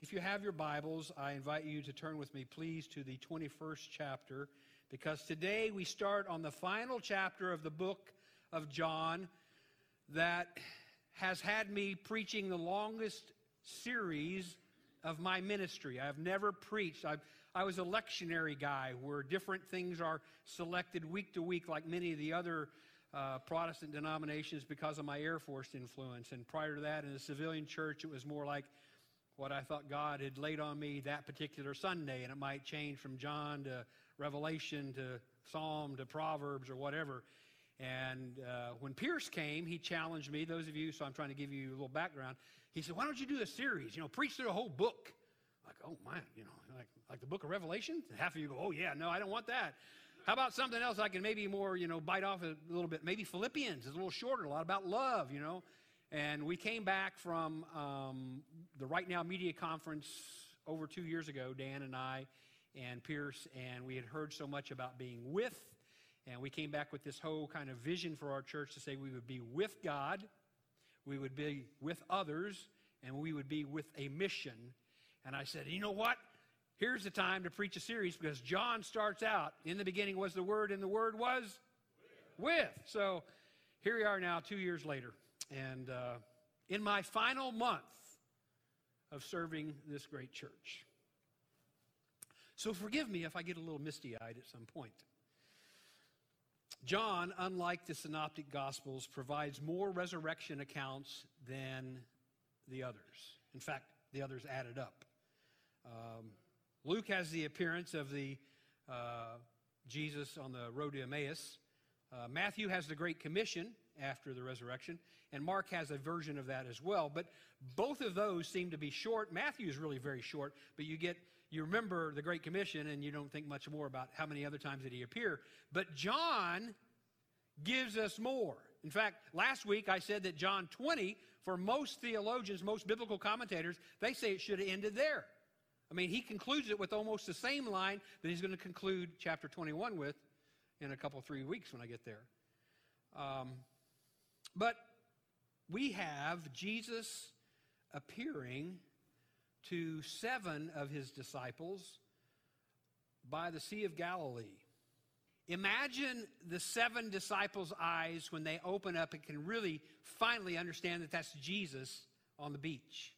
If you have your Bibles, I invite you to turn with me, please, to the 21st chapter, because today we start on the final chapter of the book of John that has had me preaching the longest series of my ministry. I've never preached. I've, I was a lectionary guy where different things are selected week to week, like many of the other uh, Protestant denominations, because of my Air Force influence. And prior to that, in the civilian church, it was more like what I thought God had laid on me that particular Sunday, and it might change from John to Revelation to Psalm to Proverbs or whatever. And uh, when Pierce came, he challenged me. Those of you, so I'm trying to give you a little background. He said, "Why don't you do a series? You know, preach through a whole book." Like, oh my, you know, like like the Book of Revelation. Half of you go, "Oh yeah, no, I don't want that." How about something else I can maybe more, you know, bite off a little bit? Maybe Philippians is a little shorter, a lot about love, you know. And we came back from um, the Right Now Media Conference over two years ago, Dan and I and Pierce, and we had heard so much about being with. And we came back with this whole kind of vision for our church to say we would be with God, we would be with others, and we would be with a mission. And I said, you know what? Here's the time to preach a series because John starts out, in the beginning was the Word, and the Word was with. with. So here we are now, two years later. And uh, in my final month of serving this great church. So forgive me if I get a little misty eyed at some point. John, unlike the Synoptic Gospels, provides more resurrection accounts than the others. In fact, the others added up. Um, Luke has the appearance of the uh, Jesus on the road to Emmaus. Uh, Matthew has the Great Commission after the resurrection, and Mark has a version of that as well. But both of those seem to be short. Matthew is really very short, but you get you remember the Great Commission, and you don't think much more about how many other times did he appear. But John gives us more. In fact, last week I said that John 20, for most theologians, most biblical commentators, they say it should have ended there. I mean, he concludes it with almost the same line that he's going to conclude chapter 21 with in a couple, three weeks when I get there. Um, but we have Jesus appearing to seven of his disciples by the Sea of Galilee. Imagine the seven disciples' eyes when they open up and can really finally understand that that's Jesus on the beach.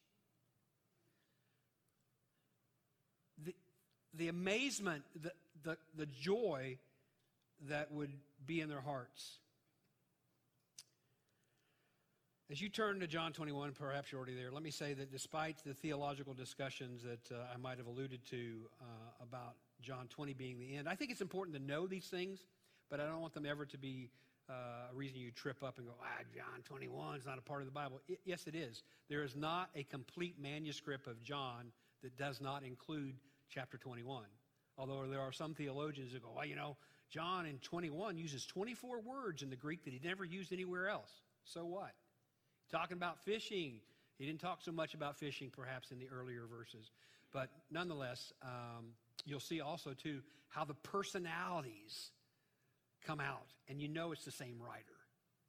The, the amazement, the, the, the joy that would be in their hearts. As you turn to John 21, perhaps you're already there, let me say that despite the theological discussions that uh, I might have alluded to uh, about John 20 being the end, I think it's important to know these things, but I don't want them ever to be uh, a reason you trip up and go, ah, John 21 is not a part of the Bible. It, yes, it is. There is not a complete manuscript of John that does not include chapter 21. Although there are some theologians that go, well, you know, John in 21 uses 24 words in the Greek that he never used anywhere else. So what? Talking about fishing. He didn't talk so much about fishing, perhaps, in the earlier verses. But nonetheless, um, you'll see also, too, how the personalities come out, and you know it's the same writer.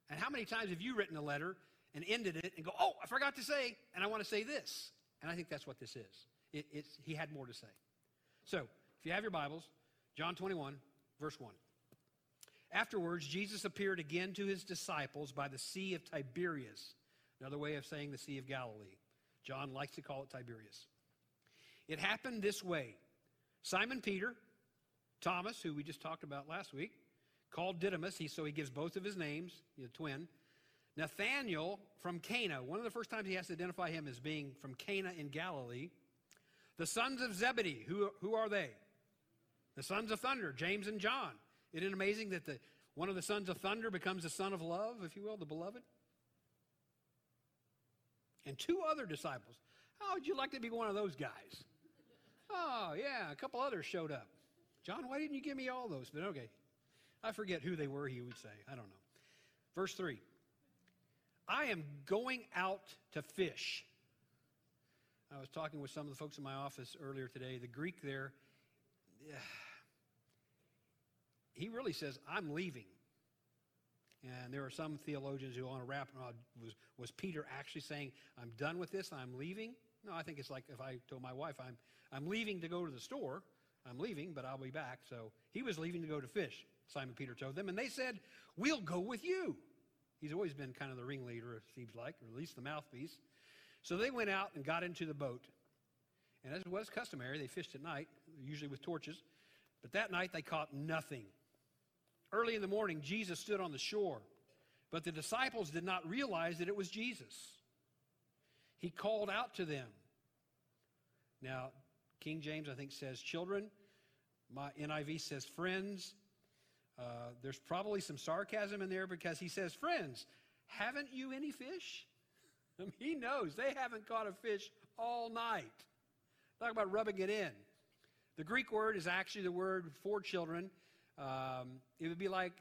And how many times have you written a letter and ended it and go, oh, I forgot to say, and I want to say this? And I think that's what this is. It, he had more to say. So, if you have your Bibles, John 21, verse 1. Afterwards, Jesus appeared again to his disciples by the Sea of Tiberias Another way of saying the Sea of Galilee. John likes to call it Tiberias. It happened this way Simon Peter, Thomas, who we just talked about last week, called Didymus, he, so he gives both of his names, the twin. Nathanael from Cana. One of the first times he has to identify him as being from Cana in Galilee. The sons of Zebedee. Who, who are they? The sons of thunder, James and John. Isn't it amazing that the, one of the sons of thunder becomes the son of love, if you will, the beloved? And two other disciples. How would you like to be one of those guys? Oh, yeah, a couple others showed up. John, why didn't you give me all those? But okay, I forget who they were, he would say. I don't know. Verse 3 I am going out to fish. I was talking with some of the folks in my office earlier today. The Greek there, he really says, I'm leaving. And there are some theologians who want to wrap, uh, was, was Peter actually saying, I'm done with this, I'm leaving? No, I think it's like if I told my wife, I'm, I'm leaving to go to the store. I'm leaving, but I'll be back. So he was leaving to go to fish, Simon Peter told them. And they said, We'll go with you. He's always been kind of the ringleader, it seems like, or at least the mouthpiece. So they went out and got into the boat. And as was customary, they fished at night, usually with torches. But that night they caught nothing. Early in the morning, Jesus stood on the shore, but the disciples did not realize that it was Jesus. He called out to them. Now, King James, I think, says children. My NIV says friends. Uh, there's probably some sarcasm in there because he says, Friends, haven't you any fish? I mean, he knows they haven't caught a fish all night. Talk about rubbing it in. The Greek word is actually the word for children. Um, it would be like,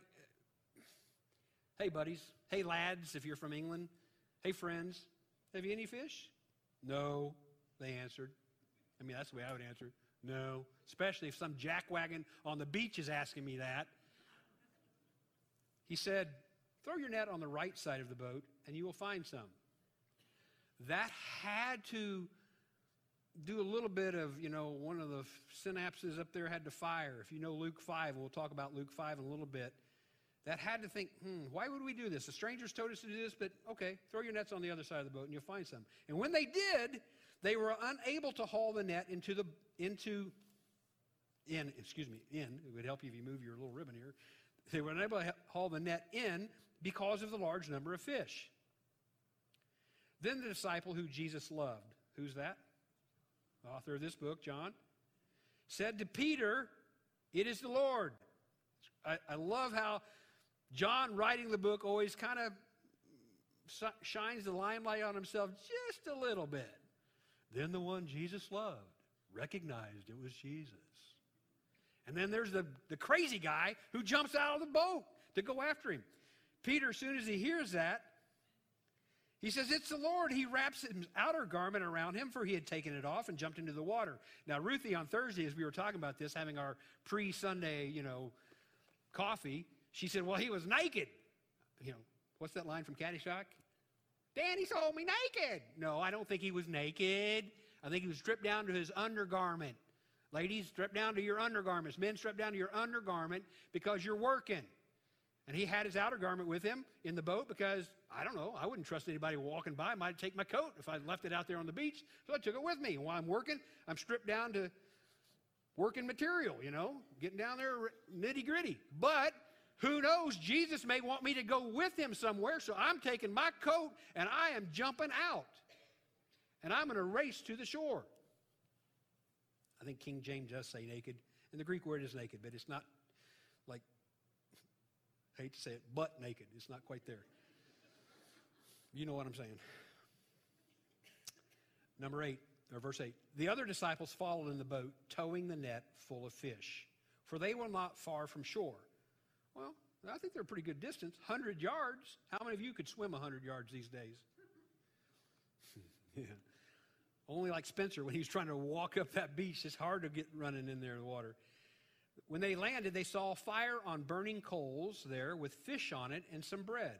hey, buddies. Hey, lads, if you're from England. Hey, friends. Have you any fish? No, they answered. I mean, that's the way I would answer. No, especially if some jackwagon on the beach is asking me that. He said, Throw your net on the right side of the boat and you will find some. That had to do a little bit of, you know, one of the synapses up there had to fire. If you know Luke 5, we'll talk about Luke 5 in a little bit. That had to think, hmm, why would we do this? The strangers told us to do this, but okay, throw your nets on the other side of the boat and you'll find some. And when they did, they were unable to haul the net into the into in excuse me in it would help you if you move your little ribbon here they were unable to haul the net in because of the large number of fish then the disciple who jesus loved who's that the author of this book john said to peter it is the lord i, I love how john writing the book always kind of shines the limelight on himself just a little bit then the one Jesus loved recognized it was Jesus. And then there's the, the crazy guy who jumps out of the boat to go after him. Peter, as soon as he hears that, he says, It's the Lord. He wraps his outer garment around him, for he had taken it off and jumped into the water. Now, Ruthie, on Thursday, as we were talking about this, having our pre Sunday, you know, coffee, she said, Well, he was naked. You know, what's that line from Caddyshack? Danny saw me naked. No, I don't think he was naked. I think he was stripped down to his undergarment. Ladies, strip down to your undergarments. Men, strip down to your undergarment because you're working. And he had his outer garment with him in the boat because, I don't know, I wouldn't trust anybody walking by. I might take my coat if I left it out there on the beach. So I took it with me. And while I'm working, I'm stripped down to working material, you know, getting down there nitty gritty. But who knows? Jesus may want me to go with him somewhere, so I'm taking my coat and I am jumping out. And I'm going to race to the shore. I think King James does say naked. And the Greek word is naked, but it's not I hate to say it, butt naked. It's not quite there. You know what I'm saying. Number eight, or verse eight. The other disciples followed in the boat, towing the net full of fish, for they were not far from shore well, I think they're a pretty good distance. 100 yards. How many of you could swim 100 yards these days? yeah. Only like Spencer when he was trying to walk up that beach. It's hard to get running in there in the water. When they landed, they saw fire on burning coals there with fish on it and some bread.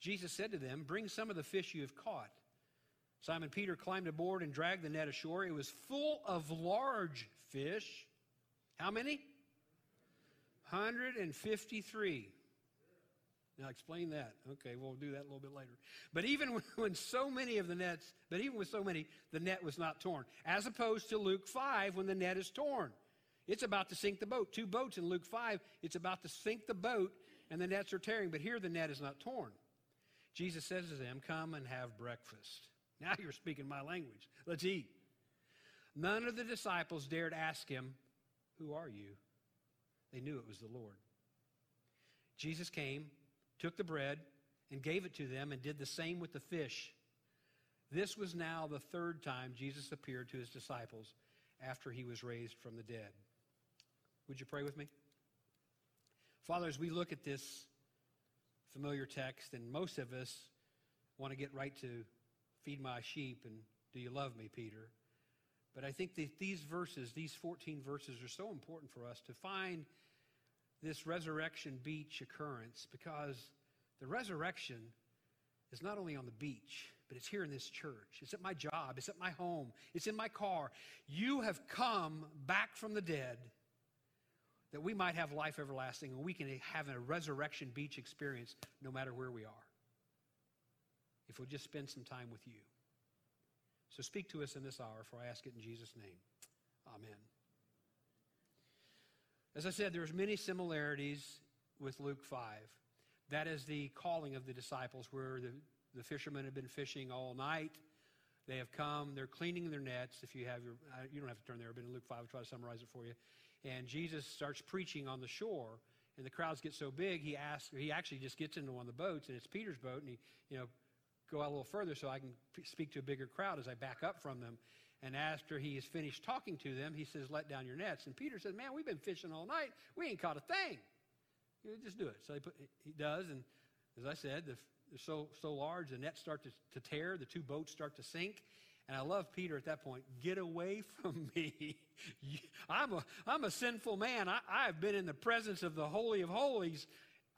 Jesus said to them, Bring some of the fish you have caught. Simon Peter climbed aboard and dragged the net ashore. It was full of large fish. How many? 153. Now explain that. Okay, we'll do that a little bit later. But even when so many of the nets, but even with so many, the net was not torn. As opposed to Luke 5 when the net is torn. It's about to sink the boat. Two boats in Luke 5, it's about to sink the boat and the nets are tearing, but here the net is not torn. Jesus says to them, Come and have breakfast. Now you're speaking my language. Let's eat. None of the disciples dared ask him, Who are you? They knew it was the Lord. Jesus came, took the bread, and gave it to them, and did the same with the fish. This was now the third time Jesus appeared to his disciples after he was raised from the dead. Would you pray with me? Father, as we look at this familiar text, and most of us want to get right to feed my sheep and do you love me, Peter? But I think that these verses, these 14 verses, are so important for us to find this resurrection beach occurrence because the resurrection is not only on the beach, but it's here in this church. It's at my job. It's at my home. It's in my car. You have come back from the dead that we might have life everlasting and we can have a resurrection beach experience no matter where we are. If we'll just spend some time with you. So speak to us in this hour, for I ask it in Jesus' name. Amen. As I said, there's many similarities with Luke 5. That is the calling of the disciples, where the, the fishermen have been fishing all night. They have come, they're cleaning their nets. If you have your, you don't have to turn there, but in Luke 5, I'll try to summarize it for you. And Jesus starts preaching on the shore, and the crowds get so big, he asks, he actually just gets into one of the boats, and it's Peter's boat, and he, you know, go out a little further so I can speak to a bigger crowd as I back up from them. And after he is finished talking to them, he says, Let down your nets. And Peter says, Man, we've been fishing all night. We ain't caught a thing. You know, just do it. So he, put, he does. And as I said, the, they're so, so large, the nets start to, to tear, the two boats start to sink. And I love Peter at that point. Get away from me. I'm a, I'm a sinful man. I, I've been in the presence of the Holy of Holies.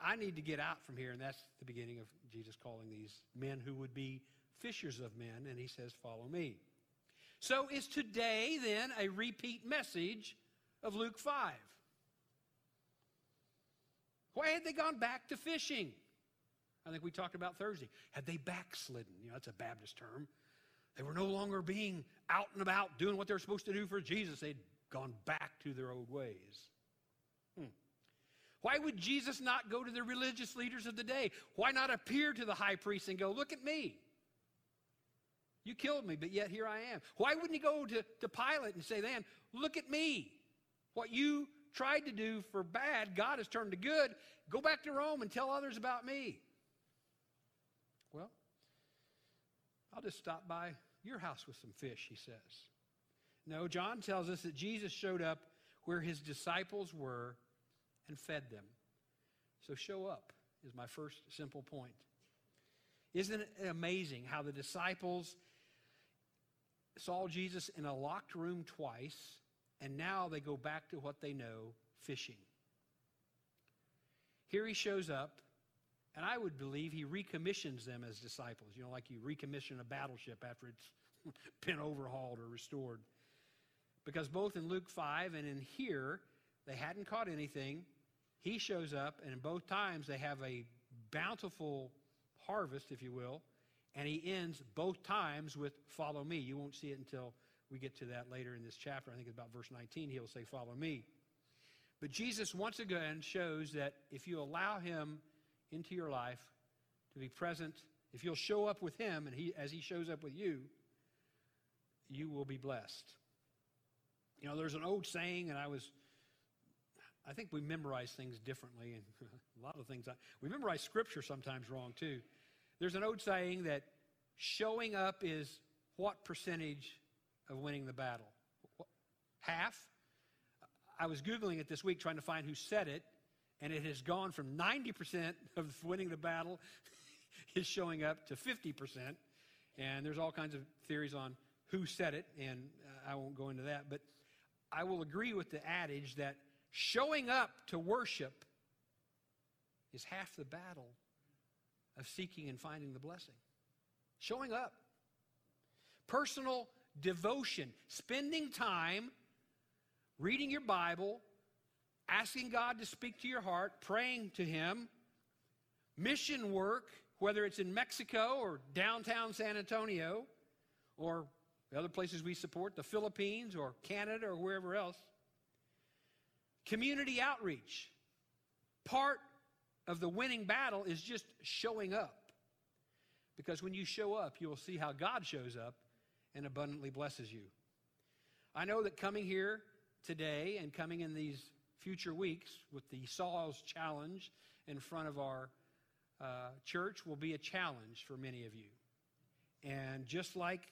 I need to get out from here. And that's the beginning of Jesus calling these men who would be fishers of men. And he says, Follow me. So is today then a repeat message of Luke 5? Why had they gone back to fishing? I think we talked about Thursday. Had they backslidden? You know, that's a Baptist term. They were no longer being out and about doing what they were supposed to do for Jesus. They'd gone back to their old ways. Hmm. Why would Jesus not go to the religious leaders of the day? Why not appear to the high priest and go, Look at me? You killed me, but yet here I am. Why wouldn't he go to, to Pilate and say, then, look at me. What you tried to do for bad, God has turned to good. Go back to Rome and tell others about me. Well, I'll just stop by your house with some fish, he says. No, John tells us that Jesus showed up where his disciples were and fed them. So show up is my first simple point. Isn't it amazing how the disciples saw Jesus in a locked room twice, and now they go back to what they know fishing. Here he shows up, and I would believe he recommissions them as disciples. You know, like you recommission a battleship after it's been overhauled or restored. Because both in Luke 5 and in here, they hadn't caught anything. He shows up, and in both times they have a bountiful harvest, if you will. And he ends both times with, Follow me. You won't see it until we get to that later in this chapter. I think it's about verse 19. He'll say, Follow me. But Jesus once again shows that if you allow him into your life to be present, if you'll show up with him and he, as he shows up with you, you will be blessed. You know, there's an old saying, and I was, I think we memorize things differently, and a lot of things, I, we memorize scripture sometimes wrong too. There's an old saying that showing up is what percentage of winning the battle? Half? I was Googling it this week trying to find who said it, and it has gone from 90% of winning the battle is showing up to 50%. And there's all kinds of theories on who said it, and uh, I won't go into that. But I will agree with the adage that showing up to worship is half the battle of seeking and finding the blessing. Showing up. Personal devotion, spending time reading your Bible, asking God to speak to your heart, praying to Him, mission work, whether it's in Mexico or downtown San Antonio or the other places we support, the Philippines or Canada or wherever else. Community outreach. Part of the winning battle is just showing up. Because when you show up, you will see how God shows up and abundantly blesses you. I know that coming here today and coming in these future weeks with the Saul's challenge in front of our uh, church will be a challenge for many of you. And just like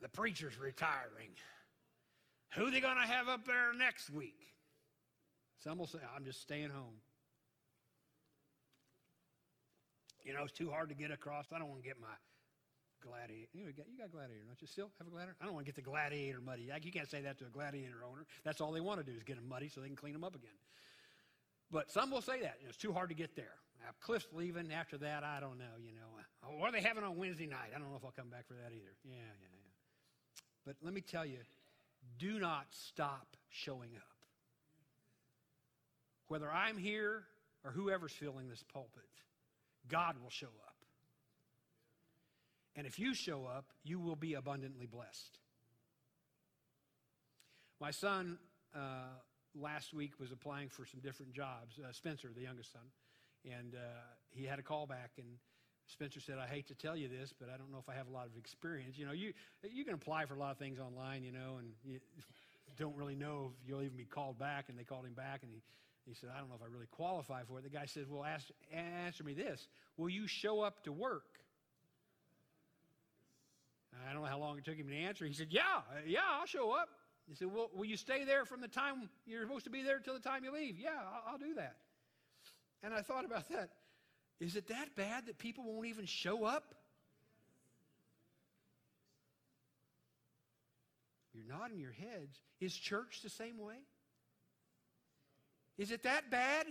the preacher's retiring, who they going to have up there next week? Some will say, I'm just staying home. You know, it's too hard to get across. I don't want to get my gladiator. You, know, you, got, got gladiator, don't you still have a gladiator? I don't want to get the gladiator muddy. You can't say that to a gladiator owner. That's all they want to do is get them muddy so they can clean them up again. But some will say that. You know, it's too hard to get there. Cliff's leaving. After that, I don't know, you know. Uh, what are they having on Wednesday night? I don't know if I'll come back for that either. Yeah, yeah, yeah. But let me tell you, do not stop showing up. Whether I'm here or whoever's filling this pulpit, God will show up. And if you show up, you will be abundantly blessed. My son uh, last week was applying for some different jobs, uh, Spencer, the youngest son, and uh, he had a call back and Spencer said, I hate to tell you this, but I don't know if I have a lot of experience. You know, you, you can apply for a lot of things online, you know, and you don't really know if you'll even be called back. And they called him back, and he, he said, I don't know if I really qualify for it. The guy said, Well, ask, answer me this Will you show up to work? I don't know how long it took him to answer. He said, Yeah, yeah, I'll show up. He said, Well, will you stay there from the time you're supposed to be there till the time you leave? Yeah, I'll, I'll do that. And I thought about that. Is it that bad that people won't even show up? You're nodding your heads. Is church the same way? Is it that bad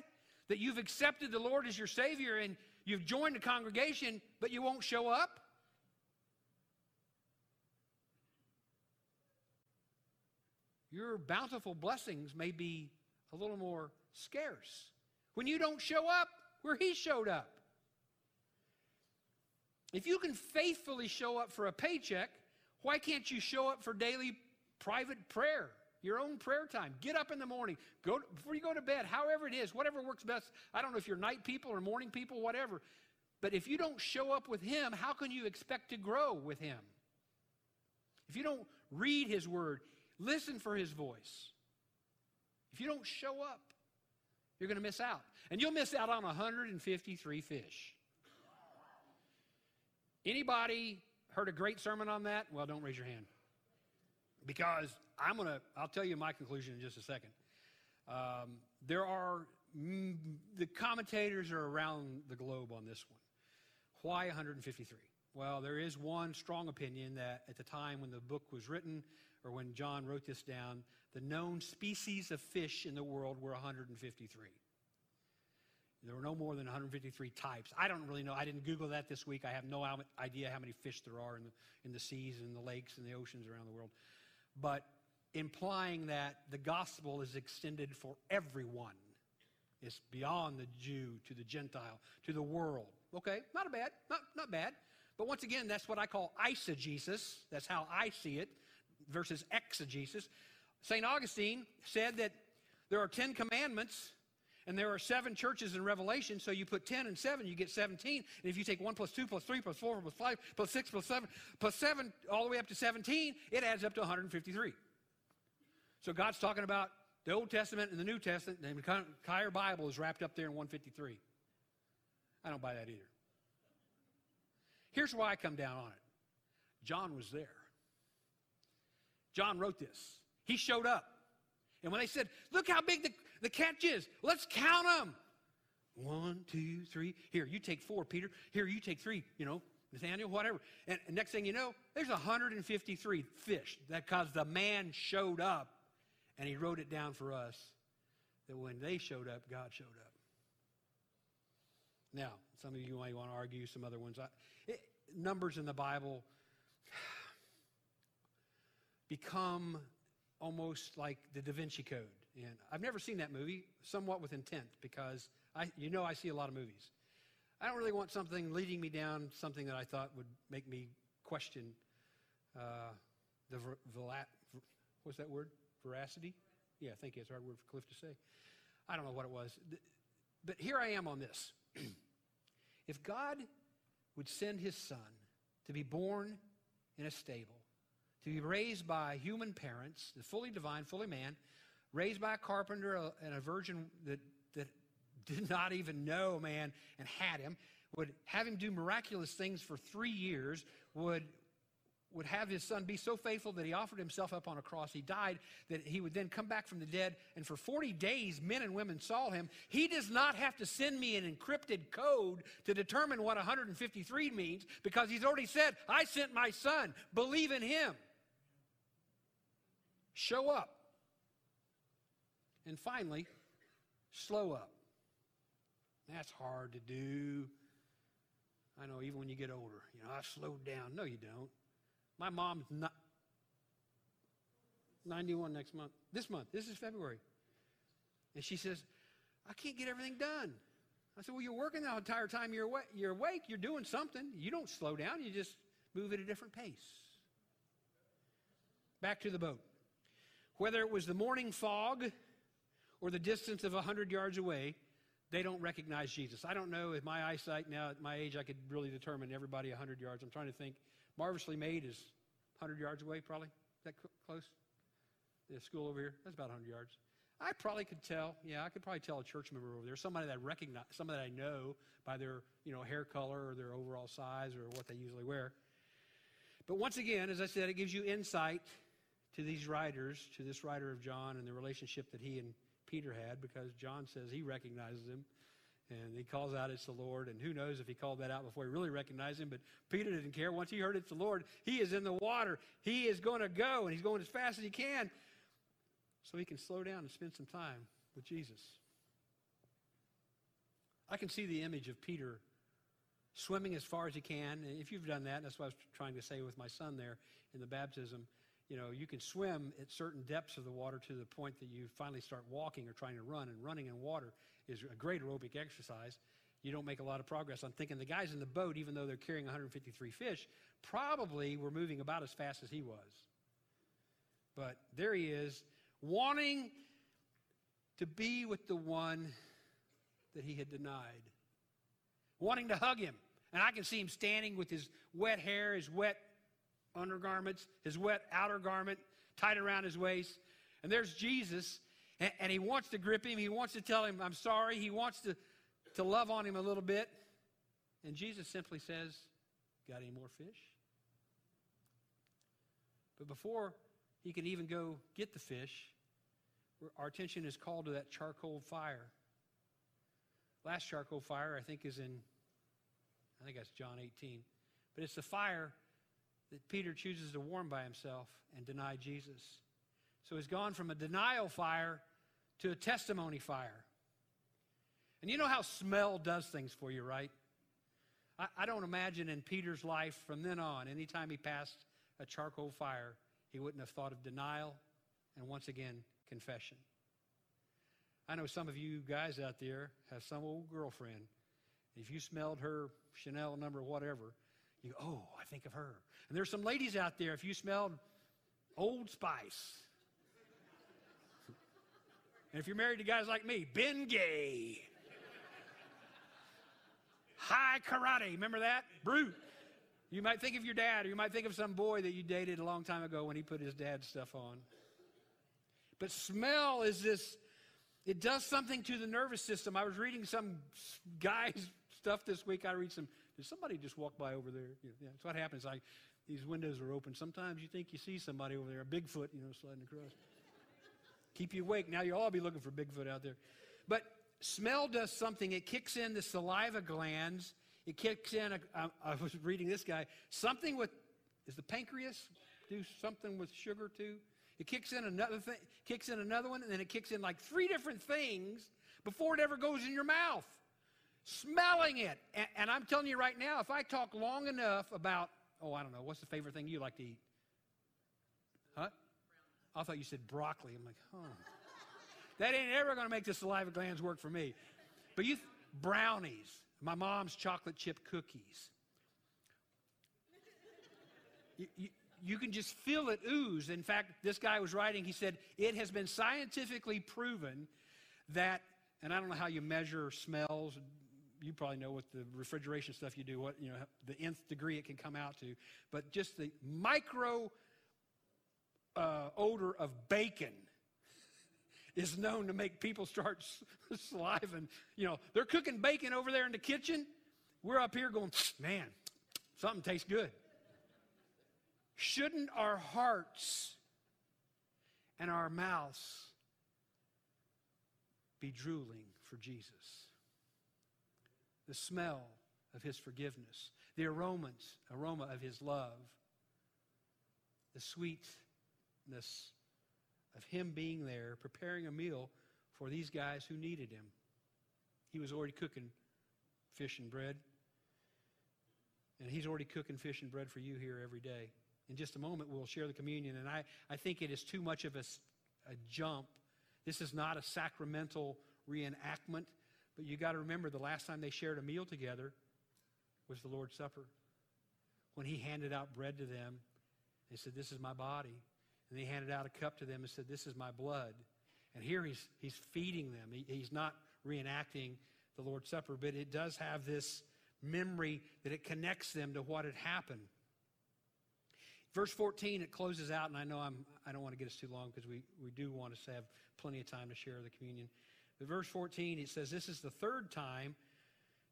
that you've accepted the Lord as your Savior and you've joined a congregation, but you won't show up? Your bountiful blessings may be a little more scarce when you don't show up where He showed up. If you can faithfully show up for a paycheck, why can't you show up for daily private prayer? Your own prayer time. Get up in the morning. Go before you go to bed, however it is, whatever works best. I don't know if you're night people or morning people, whatever. But if you don't show up with him, how can you expect to grow with him? If you don't read his word, listen for his voice. If you don't show up, you're going to miss out. And you'll miss out on 153 fish. Anybody heard a great sermon on that? Well, don't raise your hand. Because I'm going to, I'll tell you my conclusion in just a second. Um, there are, mm, the commentators are around the globe on this one. Why 153? Well, there is one strong opinion that at the time when the book was written, or when John wrote this down, the known species of fish in the world were 153. There were no more than 153 types. I don't really know. I didn't Google that this week. I have no idea how many fish there are in the, in the seas and the lakes and the oceans around the world. But implying that the gospel is extended for everyone. It's beyond the Jew to the Gentile to the world. Okay, not a bad, not, not bad. But once again, that's what I call eisegesis. That's how I see it versus exegesis. St. Augustine said that there are 10 commandments and there are seven churches in Revelation, so you put 10 and 7, you get 17. And if you take 1 plus 2 plus 3 plus 4 plus 5 plus 6 plus 7 plus 7 all the way up to 17, it adds up to 153. So God's talking about the Old Testament and the New Testament, and the entire Bible is wrapped up there in 153. I don't buy that either. Here's why I come down on it John was there. John wrote this. He showed up. And when they said, Look how big the, the catch is, let's count them. One, two, three. Here, you take four, Peter. Here, you take three, you know, Nathaniel, whatever. And next thing you know, there's 153 fish. Because the man showed up and he wrote it down for us that when they showed up, God showed up. Now, some of you might want to argue, some other ones. It, numbers in the Bible become almost like the Da Vinci Code. And I've never seen that movie, somewhat with intent, because I, you know I see a lot of movies. I don't really want something leading me down something that I thought would make me question uh, the ver, ver, what's that word? Veracity? Yeah, thank you. It's a hard word for Cliff to say. I don't know what it was. But here I am on this. if God would send his son to be born in a stable, to be raised by human parents, fully divine, fully man, raised by a carpenter and a virgin that, that did not even know man and had him, would have him do miraculous things for three years, would, would have his son be so faithful that he offered himself up on a cross. He died, that he would then come back from the dead, and for 40 days, men and women saw him. He does not have to send me an encrypted code to determine what 153 means because he's already said, I sent my son. Believe in him. Show up. And finally, slow up. That's hard to do. I know, even when you get older. You know, I've slowed down. No, you don't. My mom's not 91 next month. This month. This is February. And she says, I can't get everything done. I said, Well, you're working the entire time you're awake. You're awake. You're doing something. You don't slow down. You just move at a different pace. Back to the boat. Whether it was the morning fog or the distance of 100 yards away, they don't recognize Jesus. I don't know if my eyesight now at my age I could really determine everybody 100 yards. I'm trying to think. Marvelously Made is 100 yards away, probably. Is that close? The school over here? That's about 100 yards. I probably could tell. Yeah, I could probably tell a church member over there, somebody that I recognize, somebody that I know by their you know hair color or their overall size or what they usually wear. But once again, as I said, it gives you insight to these writers, to this writer of John, and the relationship that he and Peter had, because John says he recognizes him. And he calls out, It's the Lord. And who knows if he called that out before he really recognized him. But Peter didn't care. Once he heard it's the Lord, he is in the water. He is going to go, and he's going as fast as he can so he can slow down and spend some time with Jesus. I can see the image of Peter swimming as far as he can. And if you've done that, that's what I was trying to say with my son there in the baptism. You know, you can swim at certain depths of the water to the point that you finally start walking or trying to run. And running in water is a great aerobic exercise. You don't make a lot of progress. I'm thinking the guys in the boat, even though they're carrying 153 fish, probably were moving about as fast as he was. But there he is wanting to be with the one that he had denied, wanting to hug him. And I can see him standing with his wet hair, his wet undergarments, his wet outer garment tied around his waist. And there's Jesus, and, and, he wants to grip him. He wants to tell him, I'm sorry. He wants to, to love on him a little bit. And Jesus simply says, Got any more fish? But before he can even go get the fish, our attention is called to that charcoal fire. Last charcoal fire, I think, is in, I think that's John 18. But it's the fire that Peter chooses to warm by himself and deny Jesus. So he's gone from a denial fire to a testimony fire. And you know how smell does things for you, right? I, I don't imagine in Peter's life from then on, anytime he passed a charcoal fire, he wouldn't have thought of denial and once again confession. I know some of you guys out there have some old girlfriend. If you smelled her Chanel number, whatever, you go, oh, I think of her. And there's some ladies out there, if you smelled Old Spice. and if you're married to guys like me, Ben Gay. Hai Karate, remember that? Brut. You might think of your dad, or you might think of some boy that you dated a long time ago when he put his dad's stuff on. But smell is this, it does something to the nervous system. I was reading some guy's stuff this week. I read some, did somebody just walk by over there? Yeah, that's what happens. Like these windows are open. Sometimes you think you see somebody over there, a Bigfoot, you know, sliding across. Keep you awake. Now you'll all be looking for Bigfoot out there. But smell does something. It kicks in the saliva glands. It kicks in, a, I, I was reading this guy, something with, is the pancreas do something with sugar too? It kicks in another thing, kicks in another one, and then it kicks in like three different things before it ever goes in your mouth. Smelling it. And, and I'm telling you right now, if I talk long enough about, oh, I don't know, what's the favorite thing you like to eat? Huh? I thought you said broccoli. I'm like, huh. that ain't ever going to make the saliva glands work for me. But you, th- brownies, my mom's chocolate chip cookies. You, you, you can just feel it ooze. In fact, this guy was writing, he said, it has been scientifically proven that, and I don't know how you measure smells. You probably know what the refrigeration stuff you do, what, you know, the nth degree it can come out to. But just the micro uh, odor of bacon is known to make people start saliving. You know, they're cooking bacon over there in the kitchen. We're up here going, man, something tastes good. Shouldn't our hearts and our mouths be drooling for Jesus? The smell of his forgiveness, the aromas, aroma of his love, the sweetness of him being there, preparing a meal for these guys who needed him. he was already cooking fish and bread. And he's already cooking fish and bread for you here every day. In just a moment, we'll share the communion. And I, I think it is too much of a, a jump. This is not a sacramental reenactment, but you got to remember the last time they shared a meal together was the Lord's Supper. When he handed out bread to them, they said, This is my body. And he handed out a cup to them and said, This is my blood. And here he's, he's feeding them. He, he's not reenacting the Lord's Supper, but it does have this memory that it connects them to what had happened. Verse 14, it closes out, and I know I'm, I don't want to get us too long because we, we do want us to have plenty of time to share the communion. But verse 14, it says, This is the third time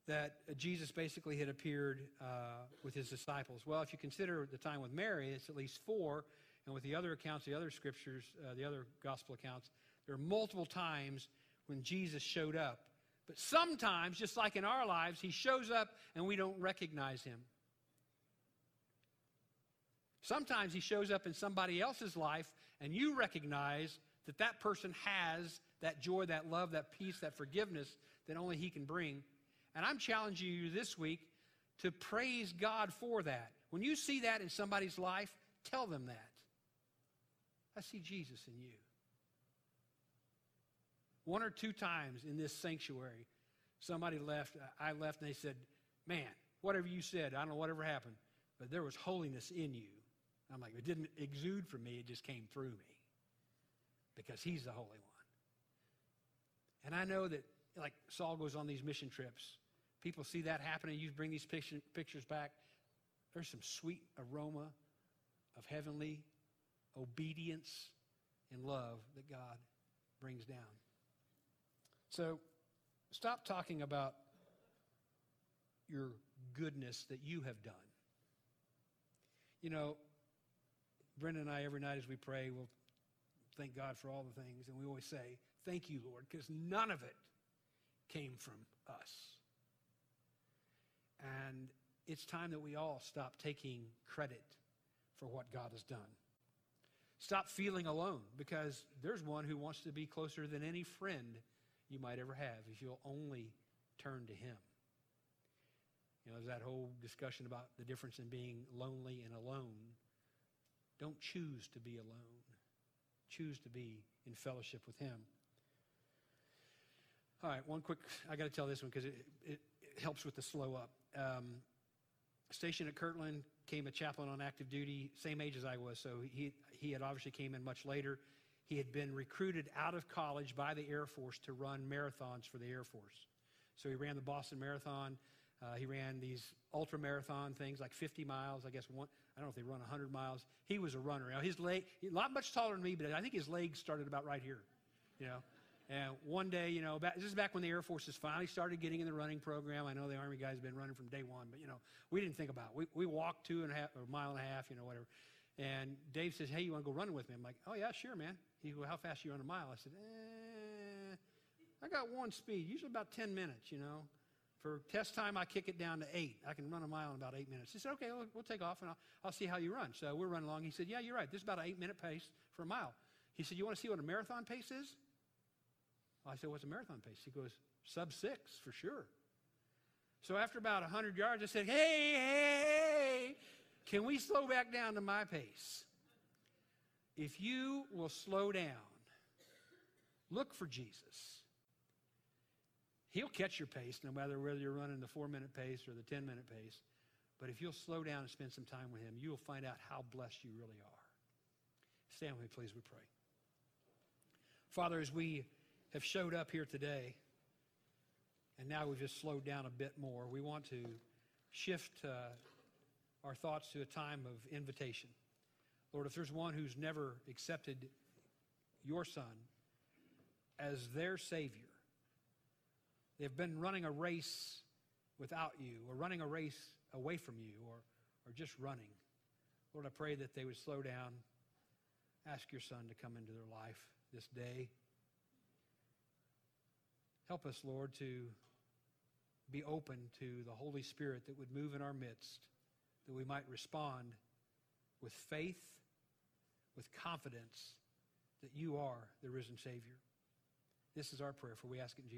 that Jesus basically had appeared uh, with his disciples. Well, if you consider the time with Mary, it's at least four. And with the other accounts, the other scriptures, uh, the other gospel accounts, there are multiple times when Jesus showed up. But sometimes, just like in our lives, he shows up and we don't recognize him. Sometimes he shows up in somebody else's life and you recognize that that person has that joy, that love, that peace, that forgiveness that only he can bring. And I'm challenging you this week to praise God for that. When you see that in somebody's life, tell them that. I see Jesus in you. One or two times in this sanctuary, somebody left, I left, and they said, Man, whatever you said, I don't know whatever happened, but there was holiness in you. I'm like, it didn't exude from me, it just came through me because he's the Holy One. And I know that, like Saul goes on these mission trips, people see that happening. You bring these pictures back. There's some sweet aroma of heavenly obedience and love that God brings down. So stop talking about your goodness that you have done. You know, Brenda and I, every night as we pray, we'll thank God for all the things. And we always say, Thank you, Lord, because none of it came from us. And it's time that we all stop taking credit for what God has done. Stop feeling alone because there's one who wants to be closer than any friend you might ever have if you'll only turn to Him. You know, there's that whole discussion about the difference in being lonely and alone. Don't choose to be alone, choose to be in fellowship with Him. All right, one quick, I got to tell this one because it, it, it, helps with the slow up. Um, stationed at Kirtland, came a chaplain on active duty, same age as I was, so he, he had obviously came in much later. He had been recruited out of college by the Air Force to run marathons for the Air Force. So he ran the Boston Marathon. Uh, he ran these ultra marathon things like 50 miles. I guess one. I don't know if they run 100 miles. He was a runner. Now his leg, not much taller than me, but I think his legs started about right here. You know. And one day, you know, back, this is back when the Air Forces finally started getting in the running program. I know the Army guys have been running from day one, but, you know, we didn't think about it. We, we walked two and a half, or a mile and a half, you know, whatever. And Dave says, hey, you want to go running with me? I'm like, oh, yeah, sure, man. He goes, how fast you run a mile? I said, eh, I got one speed, usually about 10 minutes, you know. For test time, I kick it down to eight. I can run a mile in about eight minutes. He said, okay, we'll, we'll take off and I'll, I'll see how you run. So we're running along. He said, yeah, you're right. This is about an eight minute pace for a mile. He said, you want to see what a marathon pace is? I said, What's a marathon pace? He goes, Sub six for sure. So after about 100 yards, I said, Hey, hey, can we slow back down to my pace? If you will slow down, look for Jesus. He'll catch your pace no matter whether you're running the four minute pace or the 10 minute pace. But if you'll slow down and spend some time with Him, you'll find out how blessed you really are. Stand with me, please, we pray. Father, as we have showed up here today, and now we've just slowed down a bit more. We want to shift uh, our thoughts to a time of invitation. Lord, if there's one who's never accepted your Son as their Savior, they've been running a race without you, or running a race away from you, or, or just running. Lord, I pray that they would slow down, ask your Son to come into their life this day. Help us, Lord, to be open to the Holy Spirit that would move in our midst, that we might respond with faith, with confidence that you are the risen Savior. This is our prayer, for we ask it in Jesus'